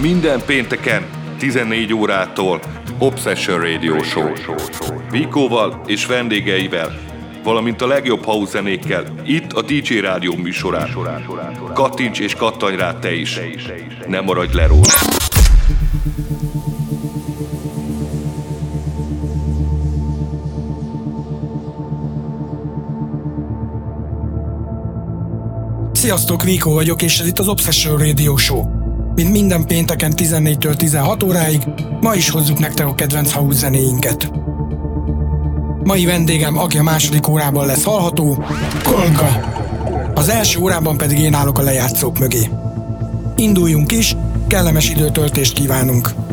Minden pénteken 14 órától Obsession Radio Show. Vikóval és vendégeivel, valamint a legjobb house zenékkel itt a DJ Rádió műsorán. Kattints és kattanj rá te is. Ne maradj le róla. Sziasztok, Viko vagyok, és ez itt az Obsession Radio Show. Mint minden pénteken 14-től 16 óráig, ma is hozzuk nektek a kedvenc house zenéinket. Mai vendégem, aki a második órában lesz hallható, Kolka. Az első órában pedig én állok a lejátszók mögé. Induljunk is, kellemes időtöltést kívánunk!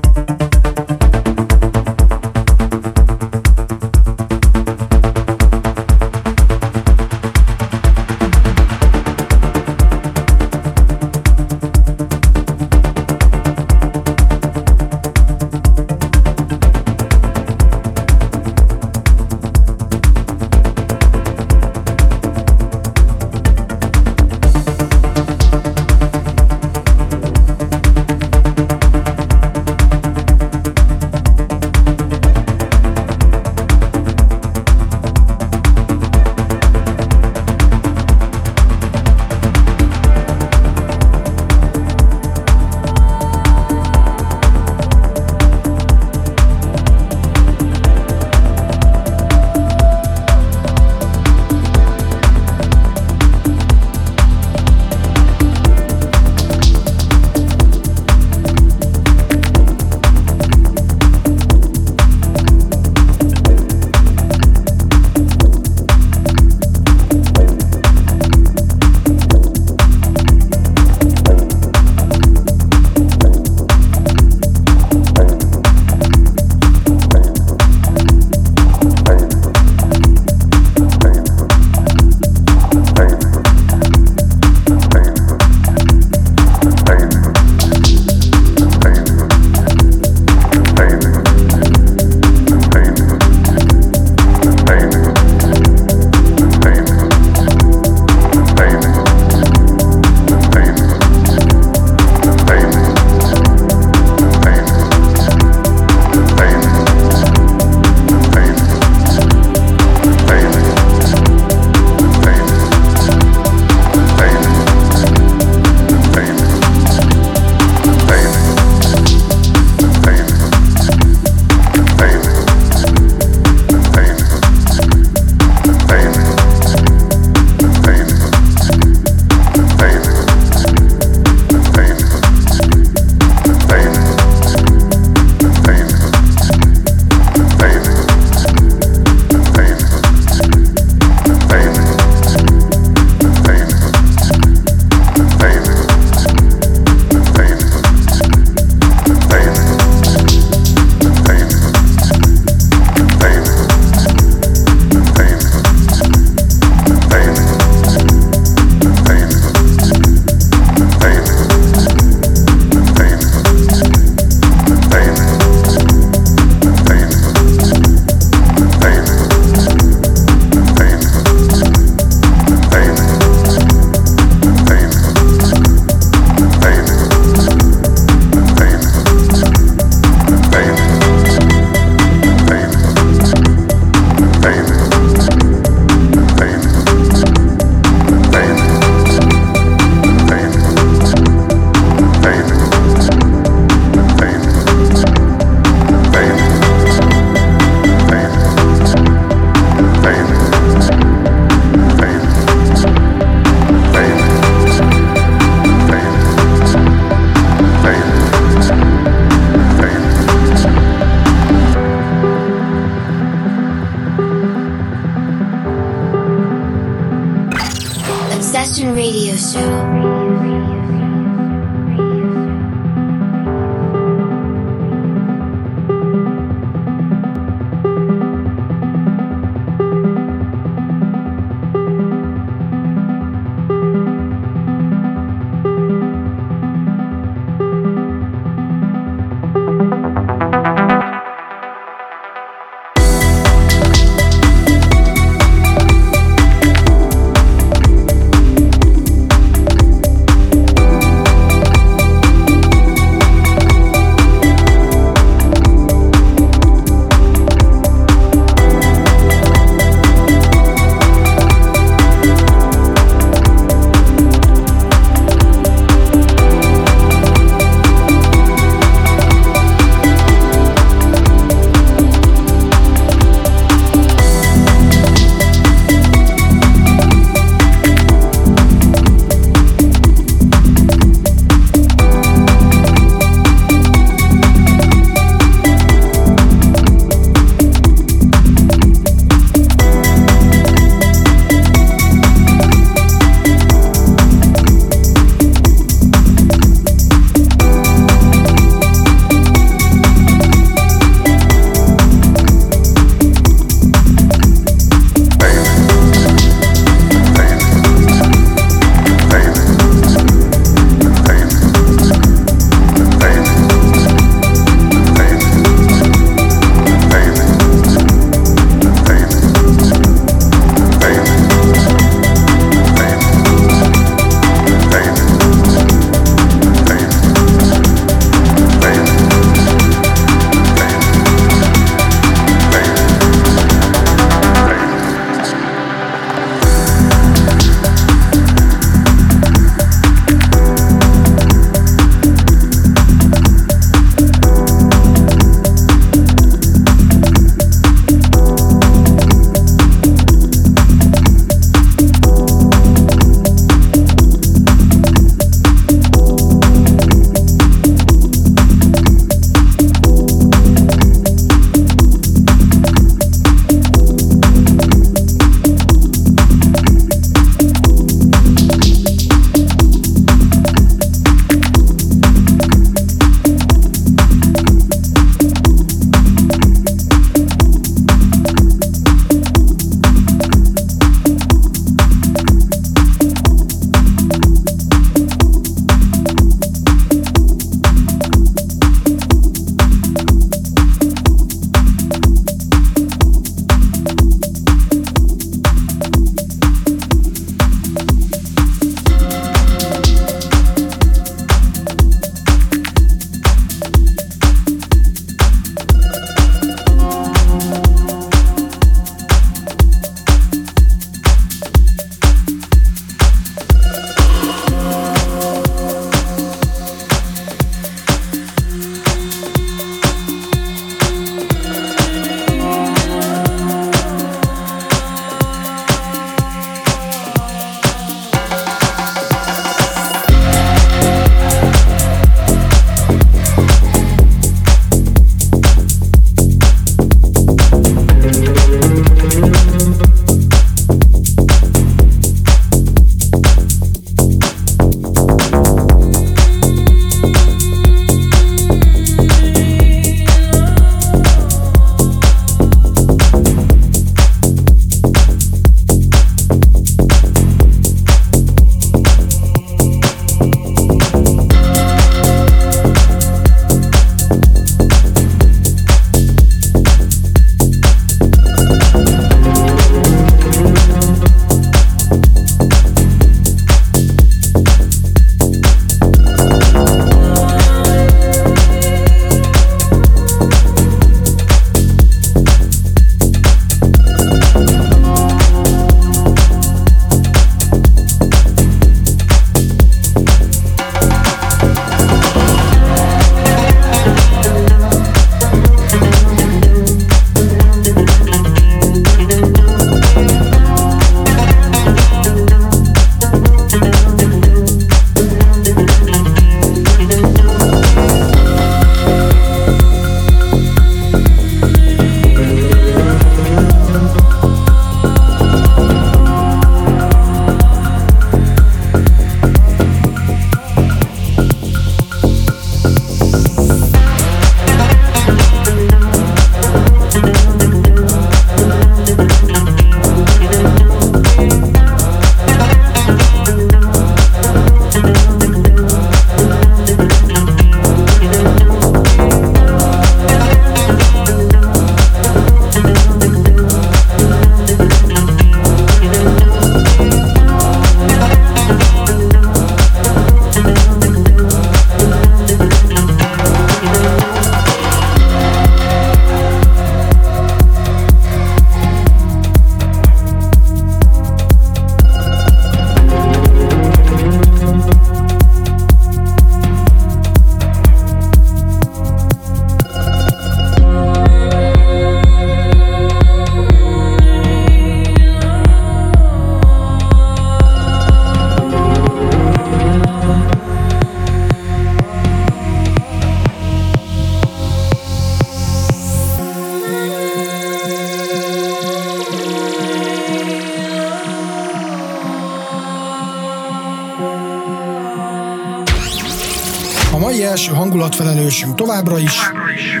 Calabroish.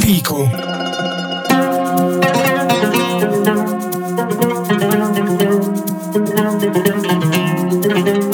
Fico. Thank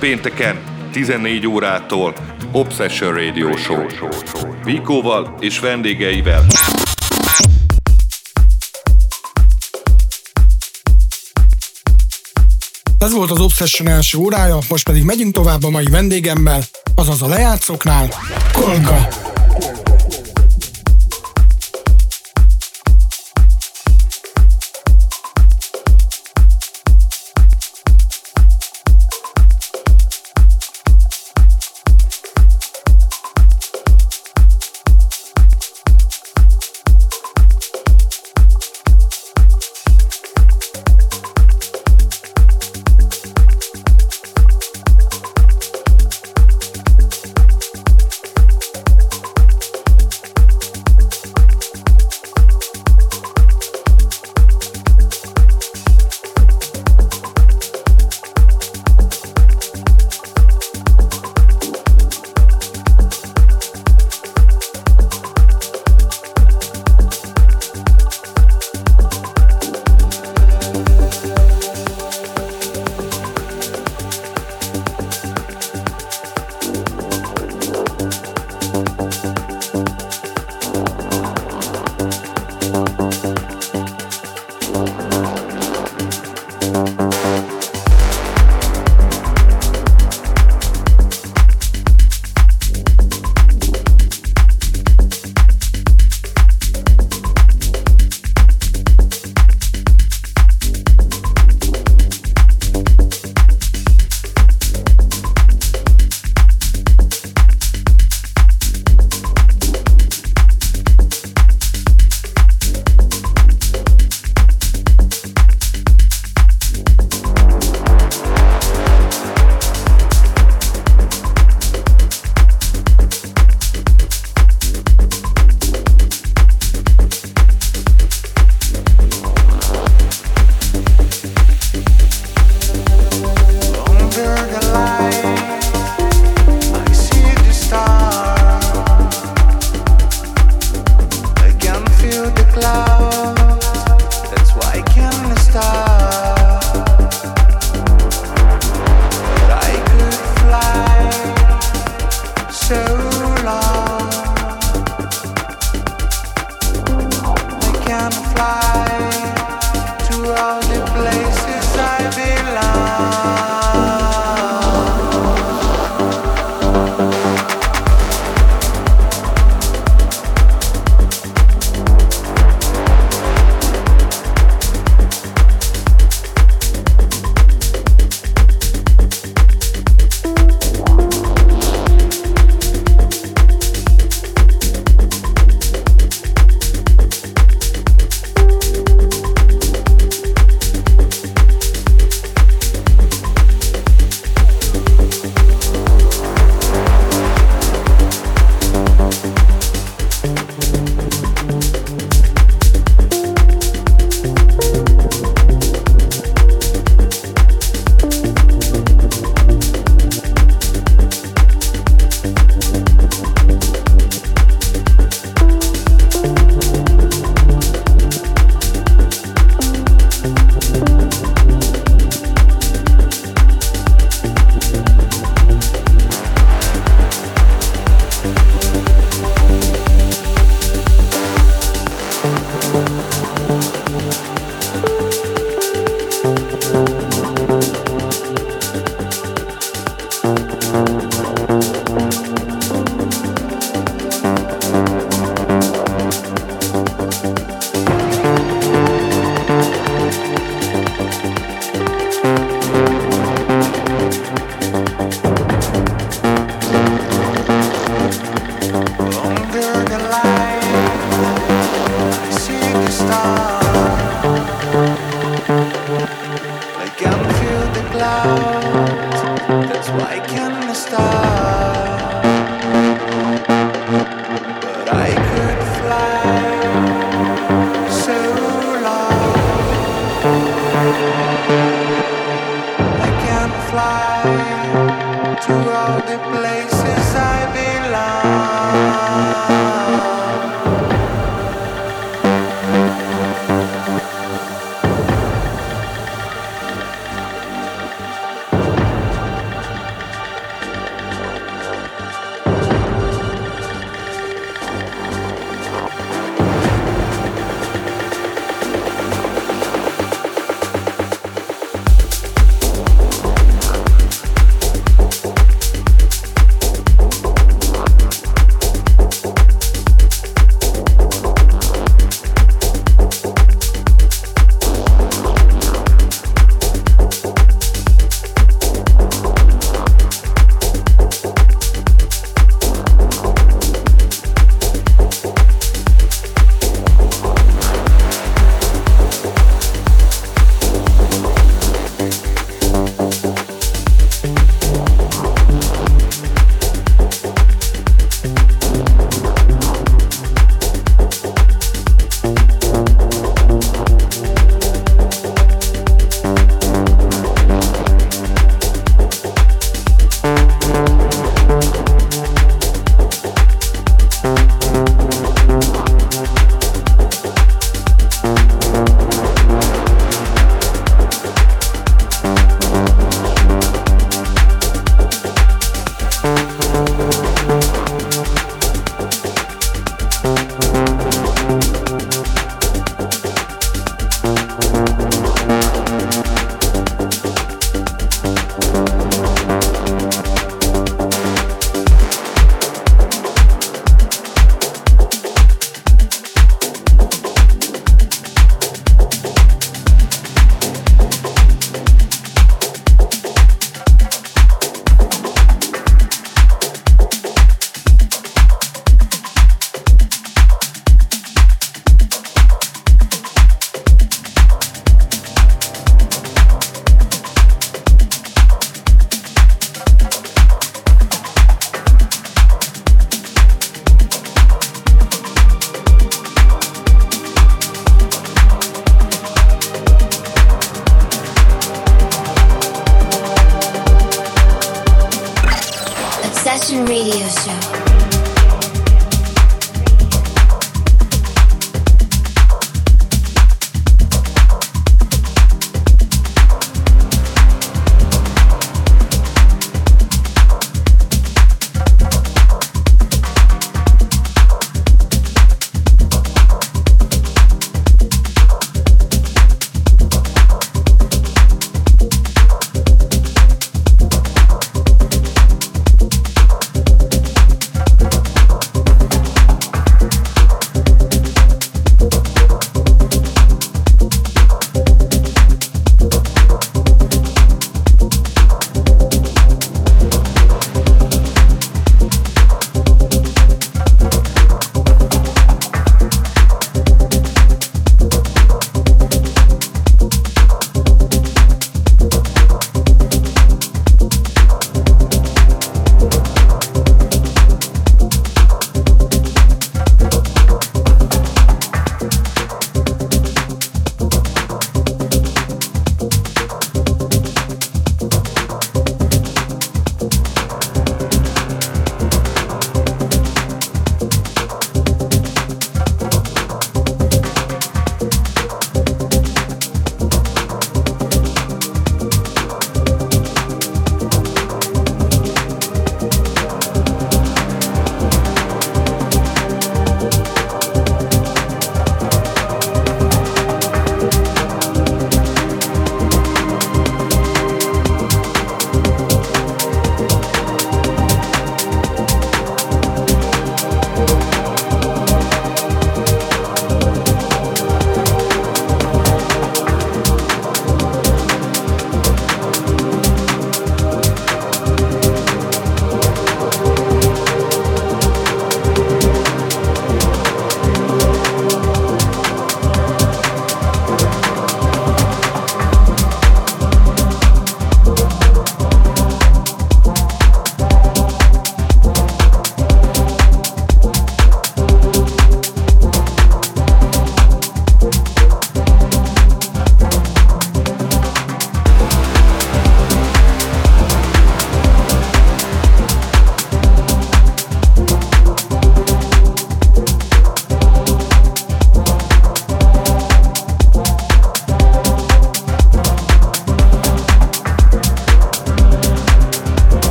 pénteken 14 órától Obsession Radio Show. Vikóval és vendégeivel. Ez volt az Obsession első órája, most pedig megyünk tovább a mai vendégemmel, azaz a lejátszóknál, Kolga.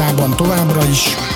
Órában továbbra is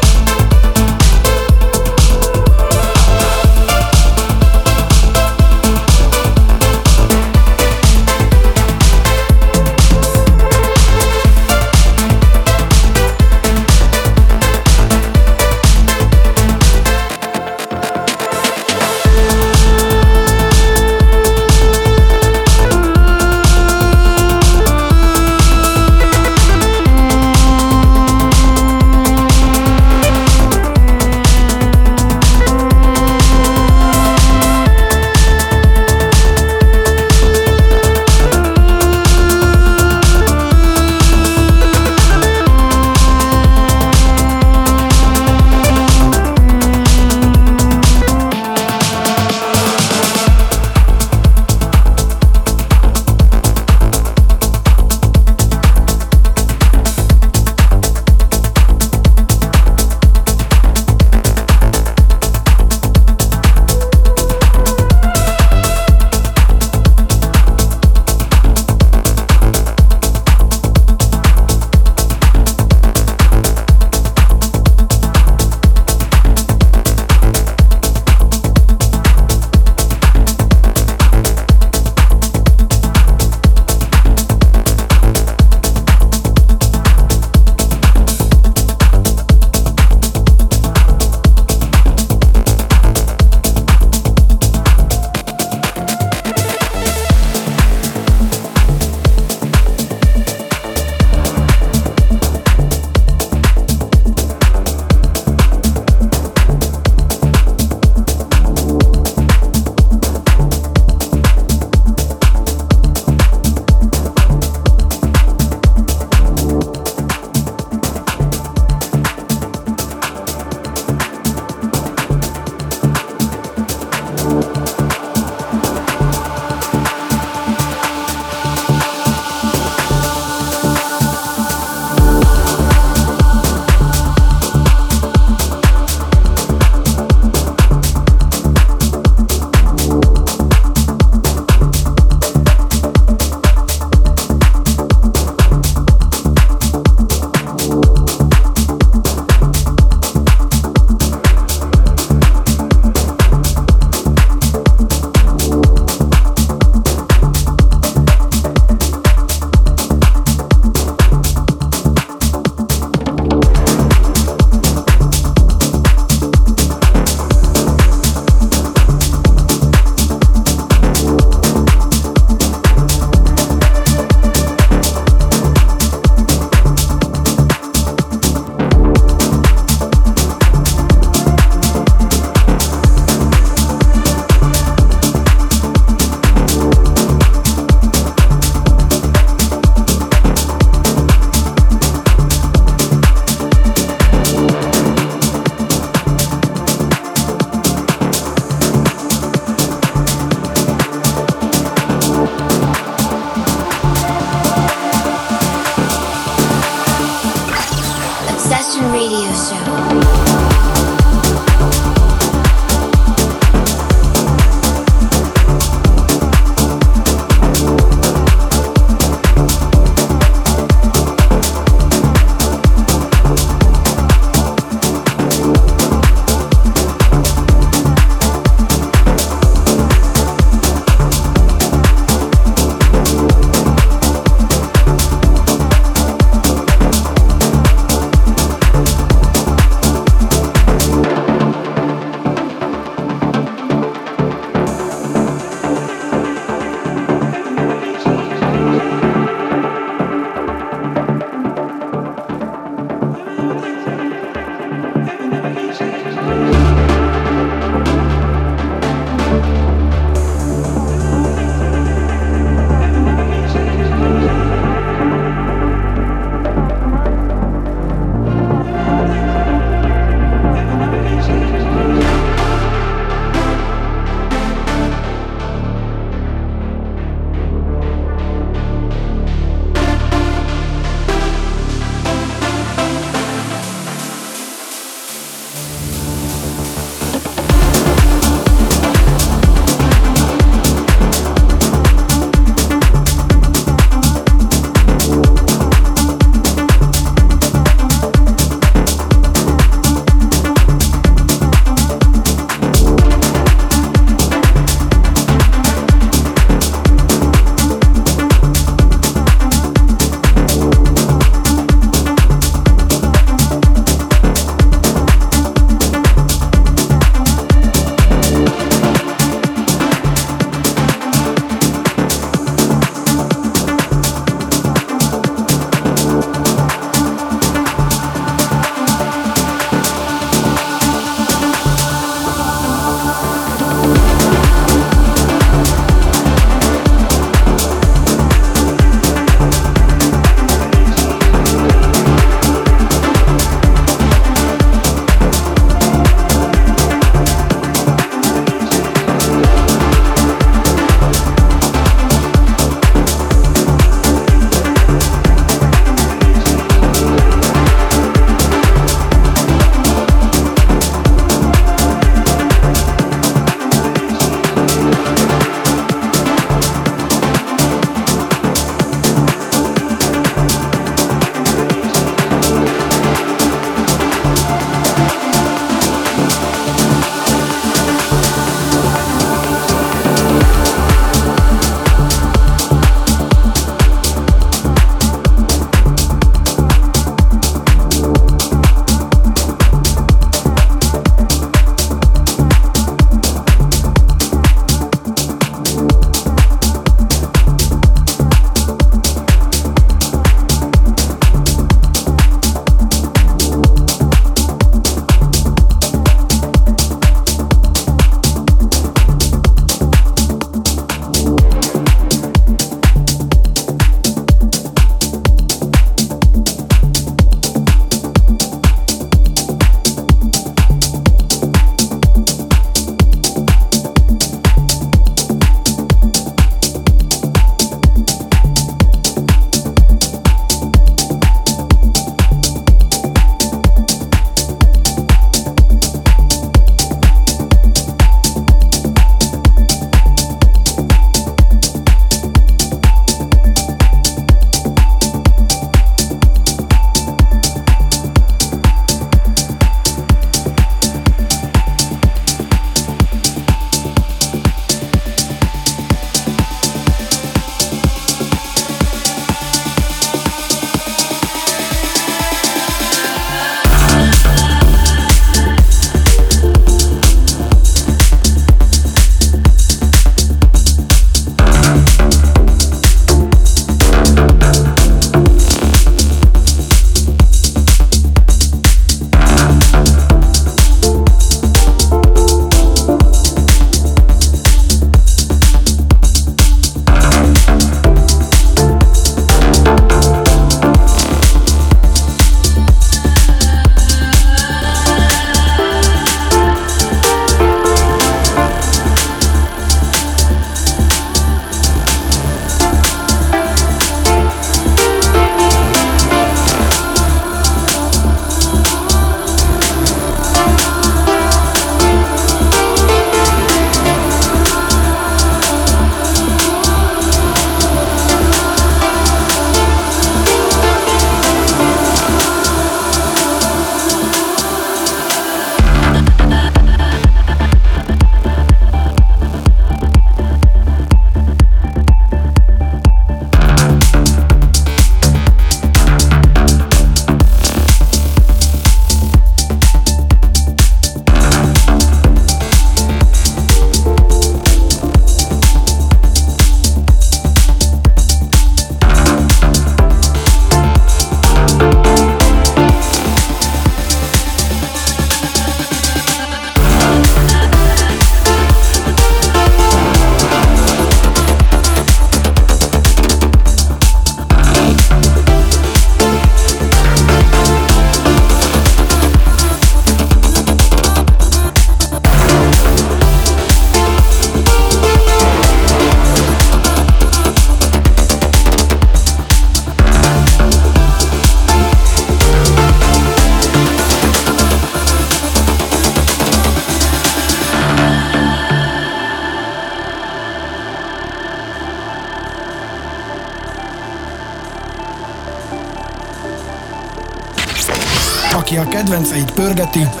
kedvenceit pörgeti,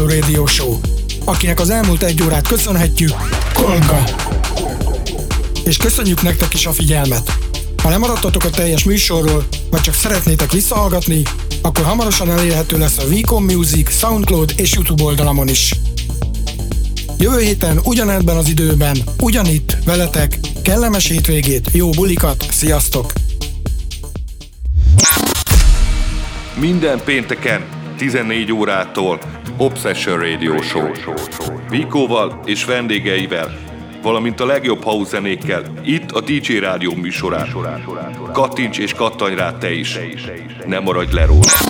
Obsession Radio Show, akinek az elmúlt egy órát köszönhetjük, Kolga! És köszönjük nektek is a figyelmet! Ha nem maradtatok a teljes műsorról, vagy csak szeretnétek visszahallgatni, akkor hamarosan elérhető lesz a Vicom Music, Soundcloud és YouTube oldalamon is. Jövő héten ugyanebben az időben, ugyanitt, veletek, kellemes hétvégét, jó bulikat, sziasztok! Minden pénteken 14 órától Obsession Radio Show. Vikóval és vendégeivel, valamint a legjobb house zenékkel, itt a DJ Rádió műsorán. Kattints és kattanj rá te is. Ne maradj le róla.